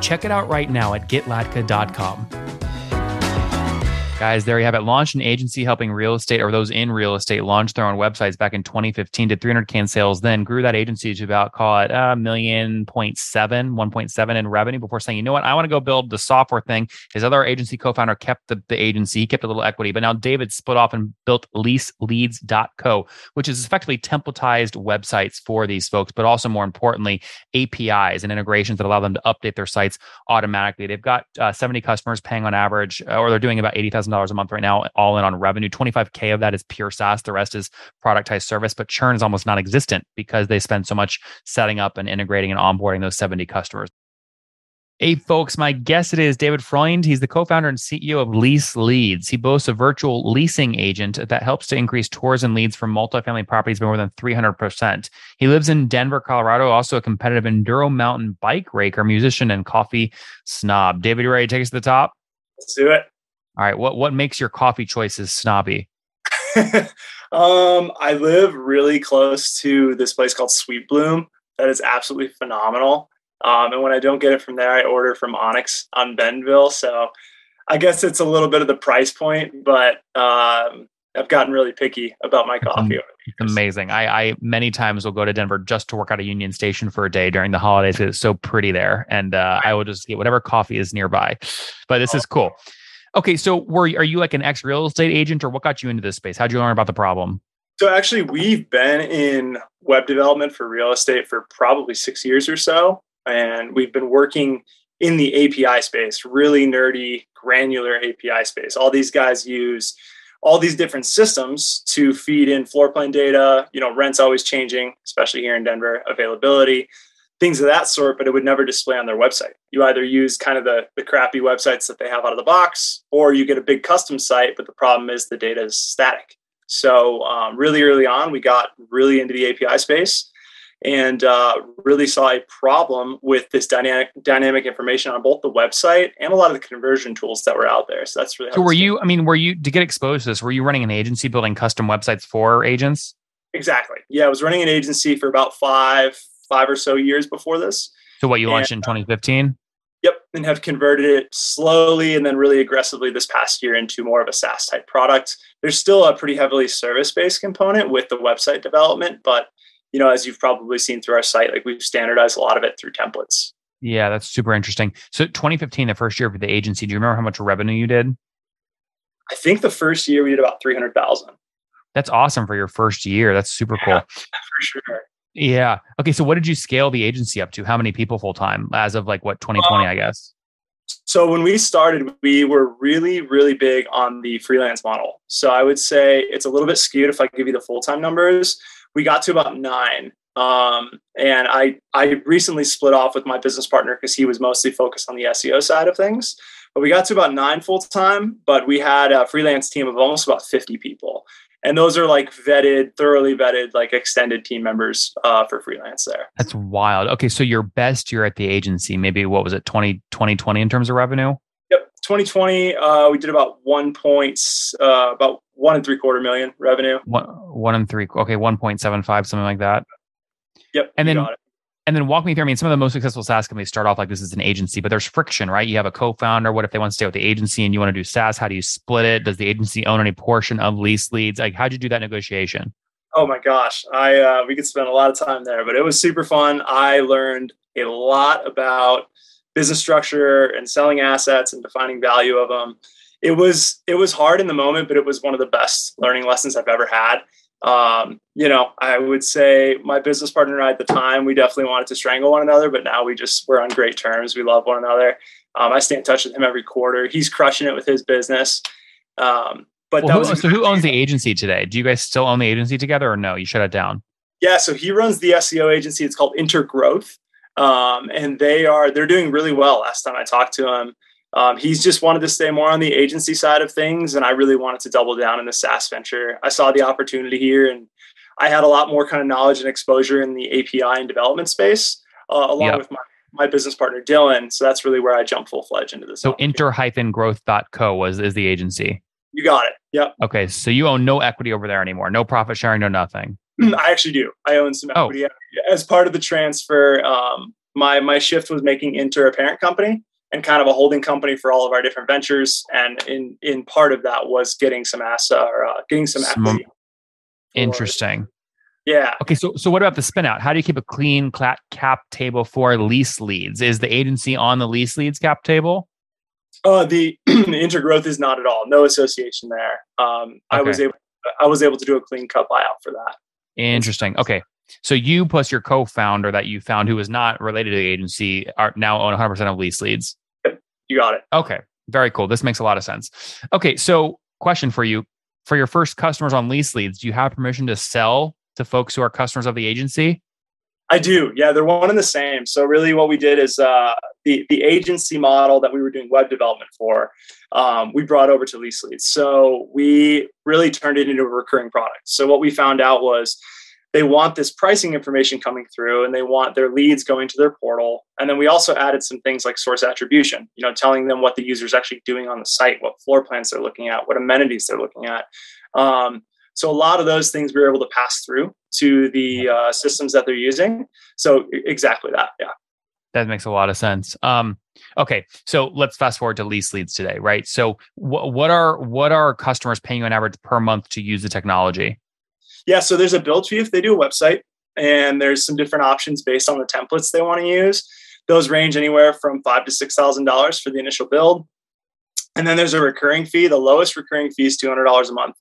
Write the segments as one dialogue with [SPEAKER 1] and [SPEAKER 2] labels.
[SPEAKER 1] Check it out right now at getlatka.com. Guys, there you have it. Launched an agency helping real estate or those in real estate launch their own websites back in 2015 to 300K in sales. Then grew that agency to about, call it a million point seven, 1.7 in revenue before saying, you know what, I want to go build the software thing. His other agency co founder kept the, the agency, he kept a little equity. But now David split off and built leaseleads.co, which is effectively templatized websites for these folks, but also more importantly, APIs and integrations that allow them to update their sites automatically. They've got uh, 70 customers paying on average, uh, or they're doing about 80,000 dollars a month right now, all in on revenue. Twenty five k of that is pure SaaS. The rest is productized service, but churn is almost non-existent because they spend so much setting up and integrating and onboarding those seventy customers. Hey, folks, my guest today is David Freund. He's the co founder and CEO of Lease Leads. He boasts a virtual leasing agent that helps to increase tours and leads from multifamily properties by more than 300%. He lives in Denver, Colorado, also a competitive enduro mountain bike racer, musician, and coffee snob. David, you ready to take us to the top?
[SPEAKER 2] Let's do it.
[SPEAKER 1] All right. What what makes your coffee choices snobby?
[SPEAKER 2] um, I live really close to this place called Sweet Bloom that is absolutely phenomenal. Um, and when I don't get it from there, I order from Onyx on Bentonville. So I guess it's a little bit of the price point, but um, I've gotten really picky about my coffee.
[SPEAKER 1] It's amazing. I, I many times will go to Denver just to work out a Union Station for a day during the holidays because it's so pretty there, and uh, I will just get whatever coffee is nearby. But this oh. is cool. Okay, so were are you like an ex real estate agent, or what got you into this space? How'd you learn about the problem?
[SPEAKER 2] So actually, we've been in web development for real estate for probably six years or so, and we've been working in the API space, really nerdy, granular API space. All these guys use all these different systems to feed in floor plan data. You know, rent's always changing, especially here in Denver. Availability, things of that sort, but it would never display on their website. You either use kind of the, the crappy websites that they have out of the box, or you get a big custom site, but the problem is the data is static. So, um, really early on, we got really into the API space and uh, really saw a problem with this dynamic dynamic information on both the website and a lot of the conversion tools that were out there. So that's really
[SPEAKER 1] so. Were you? I mean, were you to get exposed to this? Were you running an agency building custom websites for agents?
[SPEAKER 2] Exactly. Yeah, I was running an agency for about five five or so years before this.
[SPEAKER 1] So what you launched and, uh, in 2015?
[SPEAKER 2] Yep, and have converted it slowly and then really aggressively this past year into more of a SaaS type product. There's still a pretty heavily service based component with the website development, but you know, as you've probably seen through our site, like we've standardized a lot of it through templates.
[SPEAKER 1] Yeah, that's super interesting. So 2015, the first year of the agency, do you remember how much revenue you did?
[SPEAKER 2] I think the first year we did about 300,000.
[SPEAKER 1] That's awesome for your first year. That's super yeah, cool.
[SPEAKER 2] For sure.
[SPEAKER 1] Yeah. Okay. So what did you scale the agency up to? How many people full time as of like what 2020, um, I guess?
[SPEAKER 2] So when we started, we were really, really big on the freelance model. So I would say it's a little bit skewed if I give you the full time numbers. We got to about nine. Um, and I I recently split off with my business partner because he was mostly focused on the SEO side of things. But we got to about nine full time, but we had a freelance team of almost about 50 people and those are like vetted thoroughly vetted like extended team members uh, for freelance there.
[SPEAKER 1] That's wild. Okay so your best year at the agency maybe what was it 20 2020 in terms of revenue?
[SPEAKER 2] Yep 2020 uh, we did about one point uh, about one and three quarter million revenue.
[SPEAKER 1] One, one and three okay 1.75 something like that.
[SPEAKER 2] Yep
[SPEAKER 1] and then and then walk me through. I mean, some of the most successful SaaS companies start off like this is an agency, but there's friction, right? You have a co-founder. What if they want to stay with the agency and you want to do SaaS? How do you split it? Does the agency own any portion of lease leads? Like, how'd you do that negotiation?
[SPEAKER 2] Oh my gosh, I uh, we could spend a lot of time there, but it was super fun. I learned a lot about business structure and selling assets and defining value of them. It was it was hard in the moment, but it was one of the best learning lessons I've ever had um, you know, I would say my business partner and I at the time, we definitely wanted to strangle one another, but now we just, we're on great terms. We love one another. Um, I stay in touch with him every quarter. He's crushing it with his business. Um, but
[SPEAKER 1] well, who, so who owns the agency today? Do you guys still own the agency together or no? You shut it down?
[SPEAKER 2] Yeah. So he runs the SEO agency. It's called Intergrowth. Um, and they are, they're doing really well. Last time I talked to him, Um, he's just wanted to stay more on the agency side of things, and I really wanted to double down in the SaaS venture. I saw the opportunity here, and I had a lot more kind of knowledge and exposure in the API and development space, uh, along yep. with my my business partner Dylan. So that's really where I jumped full fledged into this.
[SPEAKER 1] So inter-growth.co was is the agency.
[SPEAKER 2] You got it. Yep.
[SPEAKER 1] Okay. So you own no equity over there anymore. No profit sharing, no nothing.
[SPEAKER 2] I actually do. I own some oh. equity oh. as part of the transfer. Um, my my shift was making Inter a parent company and kind of a holding company for all of our different ventures. And in in part of that was getting some asset or uh, getting some, equity.
[SPEAKER 1] Interesting.
[SPEAKER 2] Yeah.
[SPEAKER 1] Okay. So, so what about the spin out? How do you keep a clean cap table for lease leads? Is the agency on the lease leads cap table?
[SPEAKER 2] Uh, the intergrowth is not at all. No association there. Um, okay. I was able. I was able to do a clean cut buyout for that.
[SPEAKER 1] Interesting. Okay. So you plus your co-founder that you found who was not related to the agency are now own 100% of lease leads.
[SPEAKER 2] You got it.
[SPEAKER 1] Okay. Very cool. This makes a lot of sense. Okay. So question for you. For your first customers on lease leads, do you have permission to sell to folks who are customers of the agency?
[SPEAKER 2] I do. Yeah, they're one and the same. So really, what we did is uh, the the agency model that we were doing web development for, um, we brought over to Lease Leads. So we really turned it into a recurring product. So what we found out was they want this pricing information coming through, and they want their leads going to their portal. And then we also added some things like source attribution. You know, telling them what the user is actually doing on the site, what floor plans they're looking at, what amenities they're looking at. Um, so a lot of those things we are able to pass through to the uh, systems that they're using. So exactly that. Yeah.
[SPEAKER 1] That makes a lot of sense. Um, okay, so let's fast forward to lease leads today, right? So wh- what are what are customers paying you on average per month to use the technology?
[SPEAKER 2] Yeah, so there's a build fee if they do a website, and there's some different options based on the templates they want to use. Those range anywhere from five to six thousand dollars for the initial build, and then there's a recurring fee. The lowest recurring fee is two hundred dollars a month.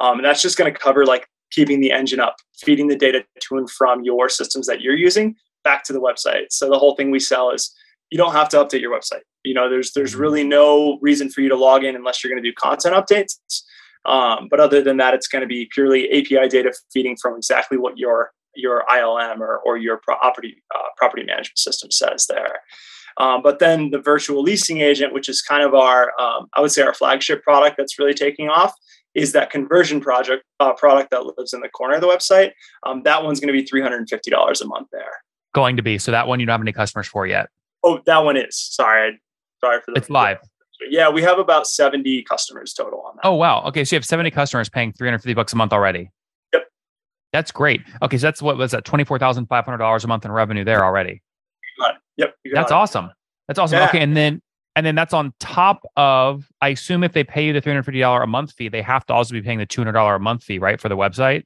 [SPEAKER 2] Um, and that's just going to cover like keeping the engine up, feeding the data to and from your systems that you're using back to the website. So the whole thing we sell is you don't have to update your website. You know, there's there's mm-hmm. really no reason for you to log in unless you're going to do content updates. Um, but other than that, it's going to be purely API data feeding from exactly what your your ILM or, or your property uh, property management system says there. Um, but then the virtual leasing agent, which is kind of our, um, I would say, our flagship product that's really taking off, is that conversion project uh, product that lives in the corner of the website. Um, that one's going to be three hundred and fifty dollars a month there.
[SPEAKER 1] Going to be so that one you don't have any customers for yet.
[SPEAKER 2] Oh, that one is. Sorry, sorry for
[SPEAKER 1] the. It's live.
[SPEAKER 2] Yeah, we have about seventy customers total on that.
[SPEAKER 1] Oh wow. Okay, so you have seventy customers paying three hundred fifty bucks a month already.
[SPEAKER 2] Yep.
[SPEAKER 1] That's great. Okay, so that's what was that twenty four thousand five hundred dollars a month in revenue there already.
[SPEAKER 2] Yep.
[SPEAKER 1] That's it. awesome. That's awesome. Yeah. Okay, and then and then that's on top of, I assume if they pay you the $350 a month fee, they have to also be paying the $200 a month fee, right, for the website?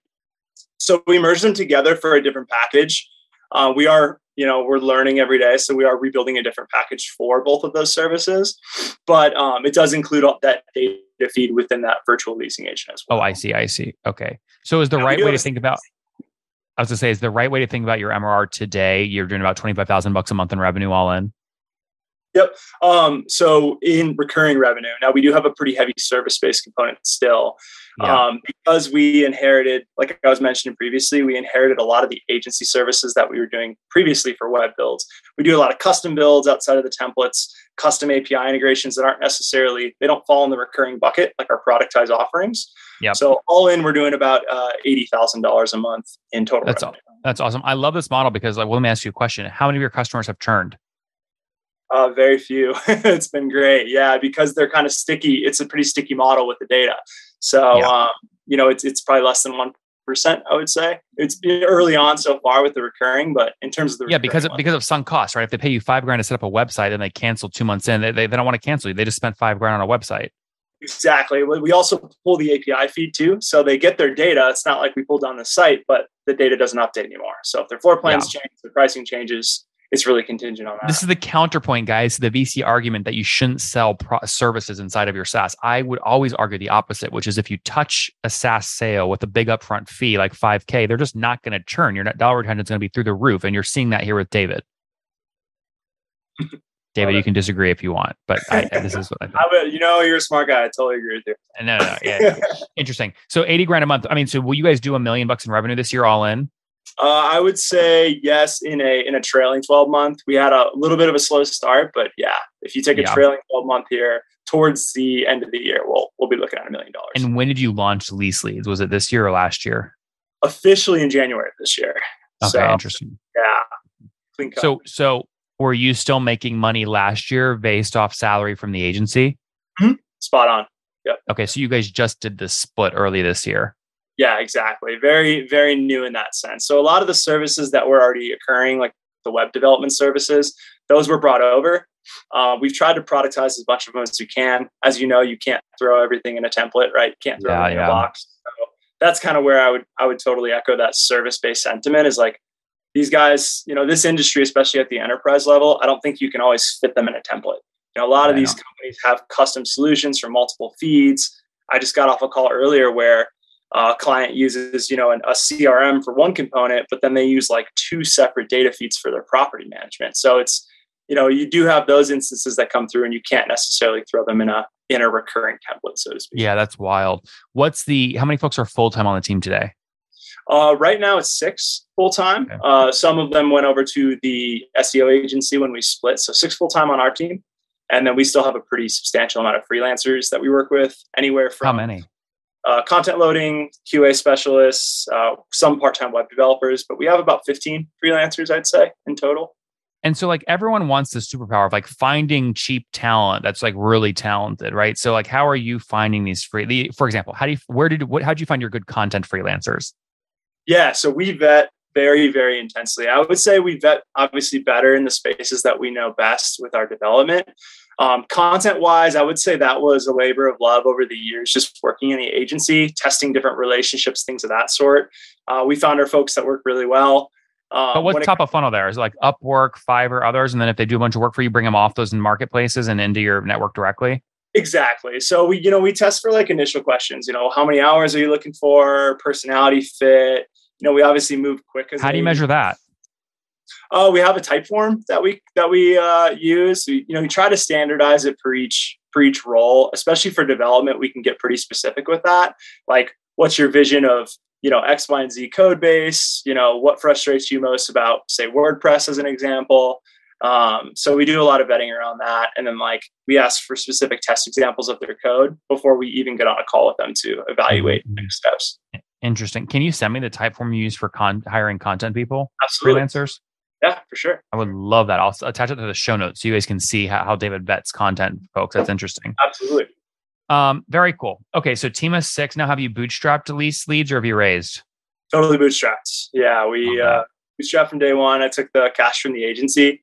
[SPEAKER 2] So we merge them together for a different package. Uh, we are, you know, we're learning every day. So we are rebuilding a different package for both of those services. But um, it does include all that data feed within that virtual leasing agent as well.
[SPEAKER 1] Oh, I see. I see. Okay. So is the right way to think about, I was going to say, is the right way to think about your MRR today? You're doing about 25,000 bucks a month in revenue all in?
[SPEAKER 2] Yep. Um, so in recurring revenue, now we do have a pretty heavy service based component still. Yeah. Um, because we inherited, like I was mentioning previously, we inherited a lot of the agency services that we were doing previously for web builds. We do a lot of custom builds outside of the templates, custom API integrations that aren't necessarily, they don't fall in the recurring bucket like our productized offerings. Yep. So all in, we're doing about uh, $80,000 a month in total.
[SPEAKER 1] That's,
[SPEAKER 2] all,
[SPEAKER 1] that's awesome. I love this model because like, well, let me ask you a question. How many of your customers have churned?
[SPEAKER 2] Uh, very few. it's been great. Yeah, because they're kind of sticky. It's a pretty sticky model with the data. So, yeah. um, you know, it's, it's probably less than 1%, I would say. It's been early on so far with the recurring, but in terms of the
[SPEAKER 1] yeah, because of, because of sunk costs, right? If they pay you five grand to set up a website and they cancel two months in, they, they, they don't want to cancel you. They just spent five grand on a website.
[SPEAKER 2] Exactly. We also pull the API feed too. So they get their data. It's not like we pull down the site, but the data doesn't update anymore. So if their floor plans yeah. change, the pricing changes, it's really contingent on that.
[SPEAKER 1] This is the counterpoint, guys, to the VC argument that you shouldn't sell pro- services inside of your SaaS. I would always argue the opposite, which is if you touch a SaaS sale with a big upfront fee like 5K, they're just not going to churn. Your net dollar retention is going to be through the roof. And you're seeing that here with David. David, you can disagree if you want, but I, this is what I
[SPEAKER 2] think. you know, you're a smart guy. I totally agree with you.
[SPEAKER 1] No, no, no yeah. Interesting. So 80 grand a month. I mean, so will you guys do a million bucks in revenue this year all in?
[SPEAKER 2] Uh, I would say yes in a in a trailing 12 month. We had a little bit of a slow start, but yeah, if you take a
[SPEAKER 1] Yeah.
[SPEAKER 2] trailing 12 month here towards the end of the year, we'll we'll be looking at a million dollars.
[SPEAKER 1] And when did you launch Lease Leads? Was it this year or last year?
[SPEAKER 2] Officially in January of this year.
[SPEAKER 1] Okay,
[SPEAKER 2] so,
[SPEAKER 1] interesting.
[SPEAKER 2] Yeah. Clean cut.
[SPEAKER 1] So, so were you still making money last year based off salary from the agency?
[SPEAKER 2] spot on. Yeah.
[SPEAKER 1] Okay, so you guys just did the split early this year.
[SPEAKER 2] Yeah, exactly. Very, very new in that sense. So a lot of the services that were already occurring, like the web development services, those were brought over. Uh, we've tried to productize as much of them as we can. As you know, you can't throw everything in a template, right? You can't throw
[SPEAKER 1] Yeah,
[SPEAKER 2] everything in
[SPEAKER 1] yeah.
[SPEAKER 2] a box. So that's kind of where I would I would totally echo that service based sentiment. Is like these guys, you know, this industry, especially at the enterprise level, I don't think you can always fit them in a template. You know, a lot of
[SPEAKER 1] Yeah, I
[SPEAKER 2] these companies have custom solutions for multiple feeds. I just got off a call earlier where uh, a client uses, you know, an, a CRM for one component, but then they use like two separate data feeds for their property management. So it's, you know, you do have those instances that come through, and you can't necessarily throw them in a in a recurring template, so to speak.
[SPEAKER 1] Yeah, that's wild. What's the how many folks are full time on the team today?
[SPEAKER 2] Uh, right now, it's six full time.
[SPEAKER 1] Okay.
[SPEAKER 2] Uh, some of them went over to the SEO agency when we split, so six full time on our team, and then we still have a pretty substantial amount of freelancers that we work with, anywhere from How
[SPEAKER 1] many?
[SPEAKER 2] Uh, content loading, QA specialists, uh, some part time web developers, but we have about 15 freelancers, I'd say, in total.
[SPEAKER 1] And so like everyone wants the superpower of like finding cheap talent that's like really talented, right? So like how are you finding these free the, for example, how do you where did what how do you find your good content freelancers?
[SPEAKER 2] Yeah, so we vet very, very intensely. I would say we vet obviously better in the spaces that we know best with our development. Um, content wise, I would say that was a labor of love over the years, just working in the agency, testing different relationships, things of that sort. Uh, we found our folks that work really well. Um,
[SPEAKER 1] But what's
[SPEAKER 2] when it
[SPEAKER 1] top of funnel there? Is it like Upwork, Fiverr, others, and then if they do a bunch of work for you, bring them off those in marketplaces and into your network directly.
[SPEAKER 2] Exactly. So we, you know, we test for like initial questions. You know, how many hours are you looking for? Personality fit. You know, we obviously move quick. As
[SPEAKER 1] How do you measure that?
[SPEAKER 2] Oh, we have a Typeform that we that we uh, use. We, you know, we try to standardize it for each for each role, especially for development. We can get pretty specific with that. Like, what's your vision of you know X, Y, and Z code base? You know, what frustrates you most about say WordPress as an example. Um, so we do a lot of vetting around that, and then like we ask for specific test examples of their code before we even get on a call with them to evaluate
[SPEAKER 1] Mhm.
[SPEAKER 2] next steps.
[SPEAKER 1] Interesting. Can you send me the Typeform you use for con- hiring content people,
[SPEAKER 2] Absolutely,
[SPEAKER 1] freelancers?
[SPEAKER 2] Yeah, for sure.
[SPEAKER 1] I would love that. I'll attach it to the show notes so you guys can see how, how David vets content, folks. That's interesting.
[SPEAKER 2] Absolutely.
[SPEAKER 1] Um, very cool. Okay, so team of six. Now, have you bootstrapped lease leads or have you raised?
[SPEAKER 2] Totally bootstrapped. Yeah, we
[SPEAKER 1] that.
[SPEAKER 2] uh, bootstrapped from day one. I took the cash from the agency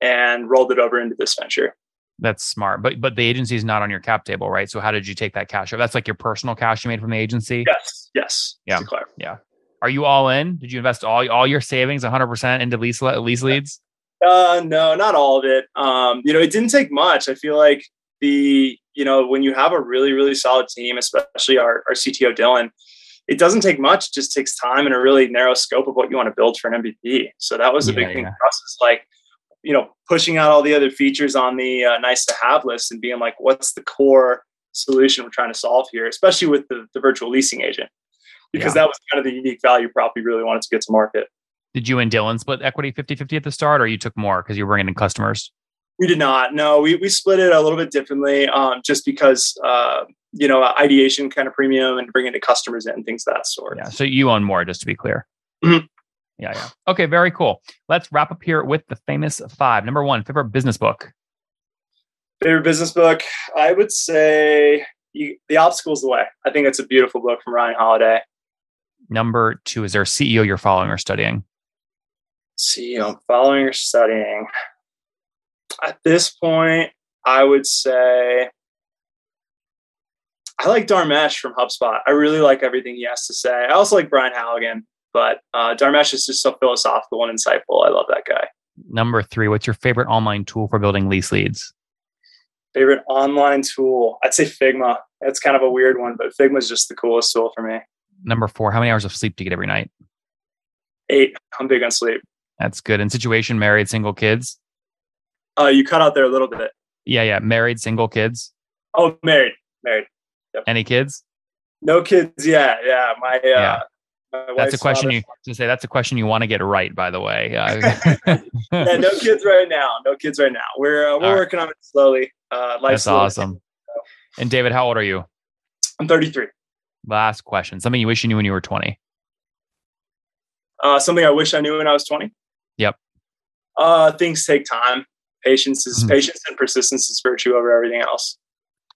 [SPEAKER 2] and rolled it over into this venture.
[SPEAKER 1] That's smart. But but the agency is not on your cap table, right? So how did you take that cash? That's like your personal cash you made from the agency.
[SPEAKER 2] Yes, yes.
[SPEAKER 1] Yeah.
[SPEAKER 2] To clarify.
[SPEAKER 1] Are you all in? Did you invest all all your savings 100% into lease lease leads?
[SPEAKER 2] Uh, no, not all of it. Um, you know, it didn't take much. I feel like the you know when you have a really really solid team, especially our our CTO Dylan, it doesn't take much. It just takes time and a really narrow scope of what you want to build for an MVP. So that was a big
[SPEAKER 1] Yeah,
[SPEAKER 2] thing
[SPEAKER 1] yeah.
[SPEAKER 2] for us. Is like you know pushing out all the other features on the uh, nice to have list and being like, what's the core solution we're trying to solve here, especially with the, the virtual leasing agent, because that was kind of the unique value prop we really wanted to get to market.
[SPEAKER 1] Did you and Dylan split equity 50-50 at the start or you took more because you were bringing in customers?
[SPEAKER 2] We did not. No, we, we split it a little bit differently, um, just because uh, you know ideation kind of premium and bringing the customers in things of that sort.
[SPEAKER 1] Yeah. So you own more, just to be clear.
[SPEAKER 2] Mhm.
[SPEAKER 1] Yeah, yeah. Okay, very cool. Let's wrap up here with the famous five. Number one, favorite business book.
[SPEAKER 2] Favorite business book? I would say you, "The Obstacle's the Way." I think it's a beautiful book from Ryan Holiday.
[SPEAKER 1] Number two, is there a CEO you're following or studying?
[SPEAKER 2] CEO I'm following or studying. At this point, I would say I like Dharmesh from HubSpot. I really like everything he has to say. I also like Brian Halligan, but uh, Dharmesh is just so philosophical and insightful. I love that guy.
[SPEAKER 1] Number three, what's your favorite online tool for building lease leads?
[SPEAKER 2] Favorite online tool? I'd say Figma. It's kind of a weird one, but Figma is just the coolest tool for me.
[SPEAKER 1] Number four, how many hours of sleep do you get every night?
[SPEAKER 2] Eight. I'm big on sleep.
[SPEAKER 1] That's good. And situation, married, single kids?
[SPEAKER 2] Uh, you cut out there a little bit.
[SPEAKER 1] Yeah, yeah. Married, single kids?
[SPEAKER 2] Oh, married. Married.
[SPEAKER 1] Any kids?
[SPEAKER 2] No kids yet. Yeah, my uh,
[SPEAKER 1] Yeah. that's a question you to say. That's a question you want to get right. By the way,
[SPEAKER 2] yeah, no kids right now. No kids right now. We're uh, we're working on it slowly. Uh,
[SPEAKER 1] that's slowly. awesome. And David, how old are you?
[SPEAKER 2] I'm 33.
[SPEAKER 1] Last question. Something you wish you knew when you were 20.
[SPEAKER 2] Uh, something I wish I knew when I was 20.
[SPEAKER 1] Yep.
[SPEAKER 2] Uh, things take time. Patience is mm-hmm. patience and persistence is virtue over everything else.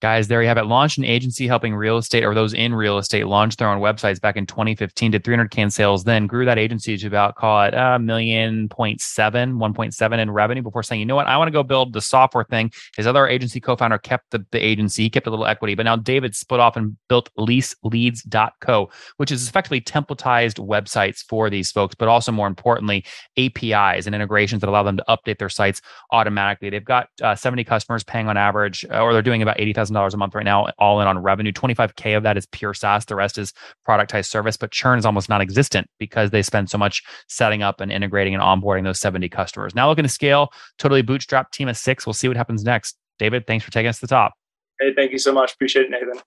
[SPEAKER 1] Guys, there you have it. Launched an agency helping real estate or those in real estate launch their own websites back in 2015, did 300K sales, then grew that agency to about, call it a million point seven, 1.7 in revenue before saying, you know what, I want to go build the software thing. His other agency co founder kept the, the agency, he kept a little equity, but now David split off and built leaseleads.co, which is effectively templatized websites for these folks, but also more importantly, APIs and integrations that allow them to update their sites automatically. They've got uh, 70 customers paying on average, or they're doing about 80,000 $1,000 a month right now, all in on revenue. 25K of that is pure SaaS. The rest is productized service, but churn is almost non existent because they spend so much setting up and integrating and onboarding those 70 customers. Now looking to scale, totally bootstrap team of six. We'll see what happens next. David, thanks for taking us to the top.
[SPEAKER 2] Hey, thank you so much. Appreciate it, Nathan.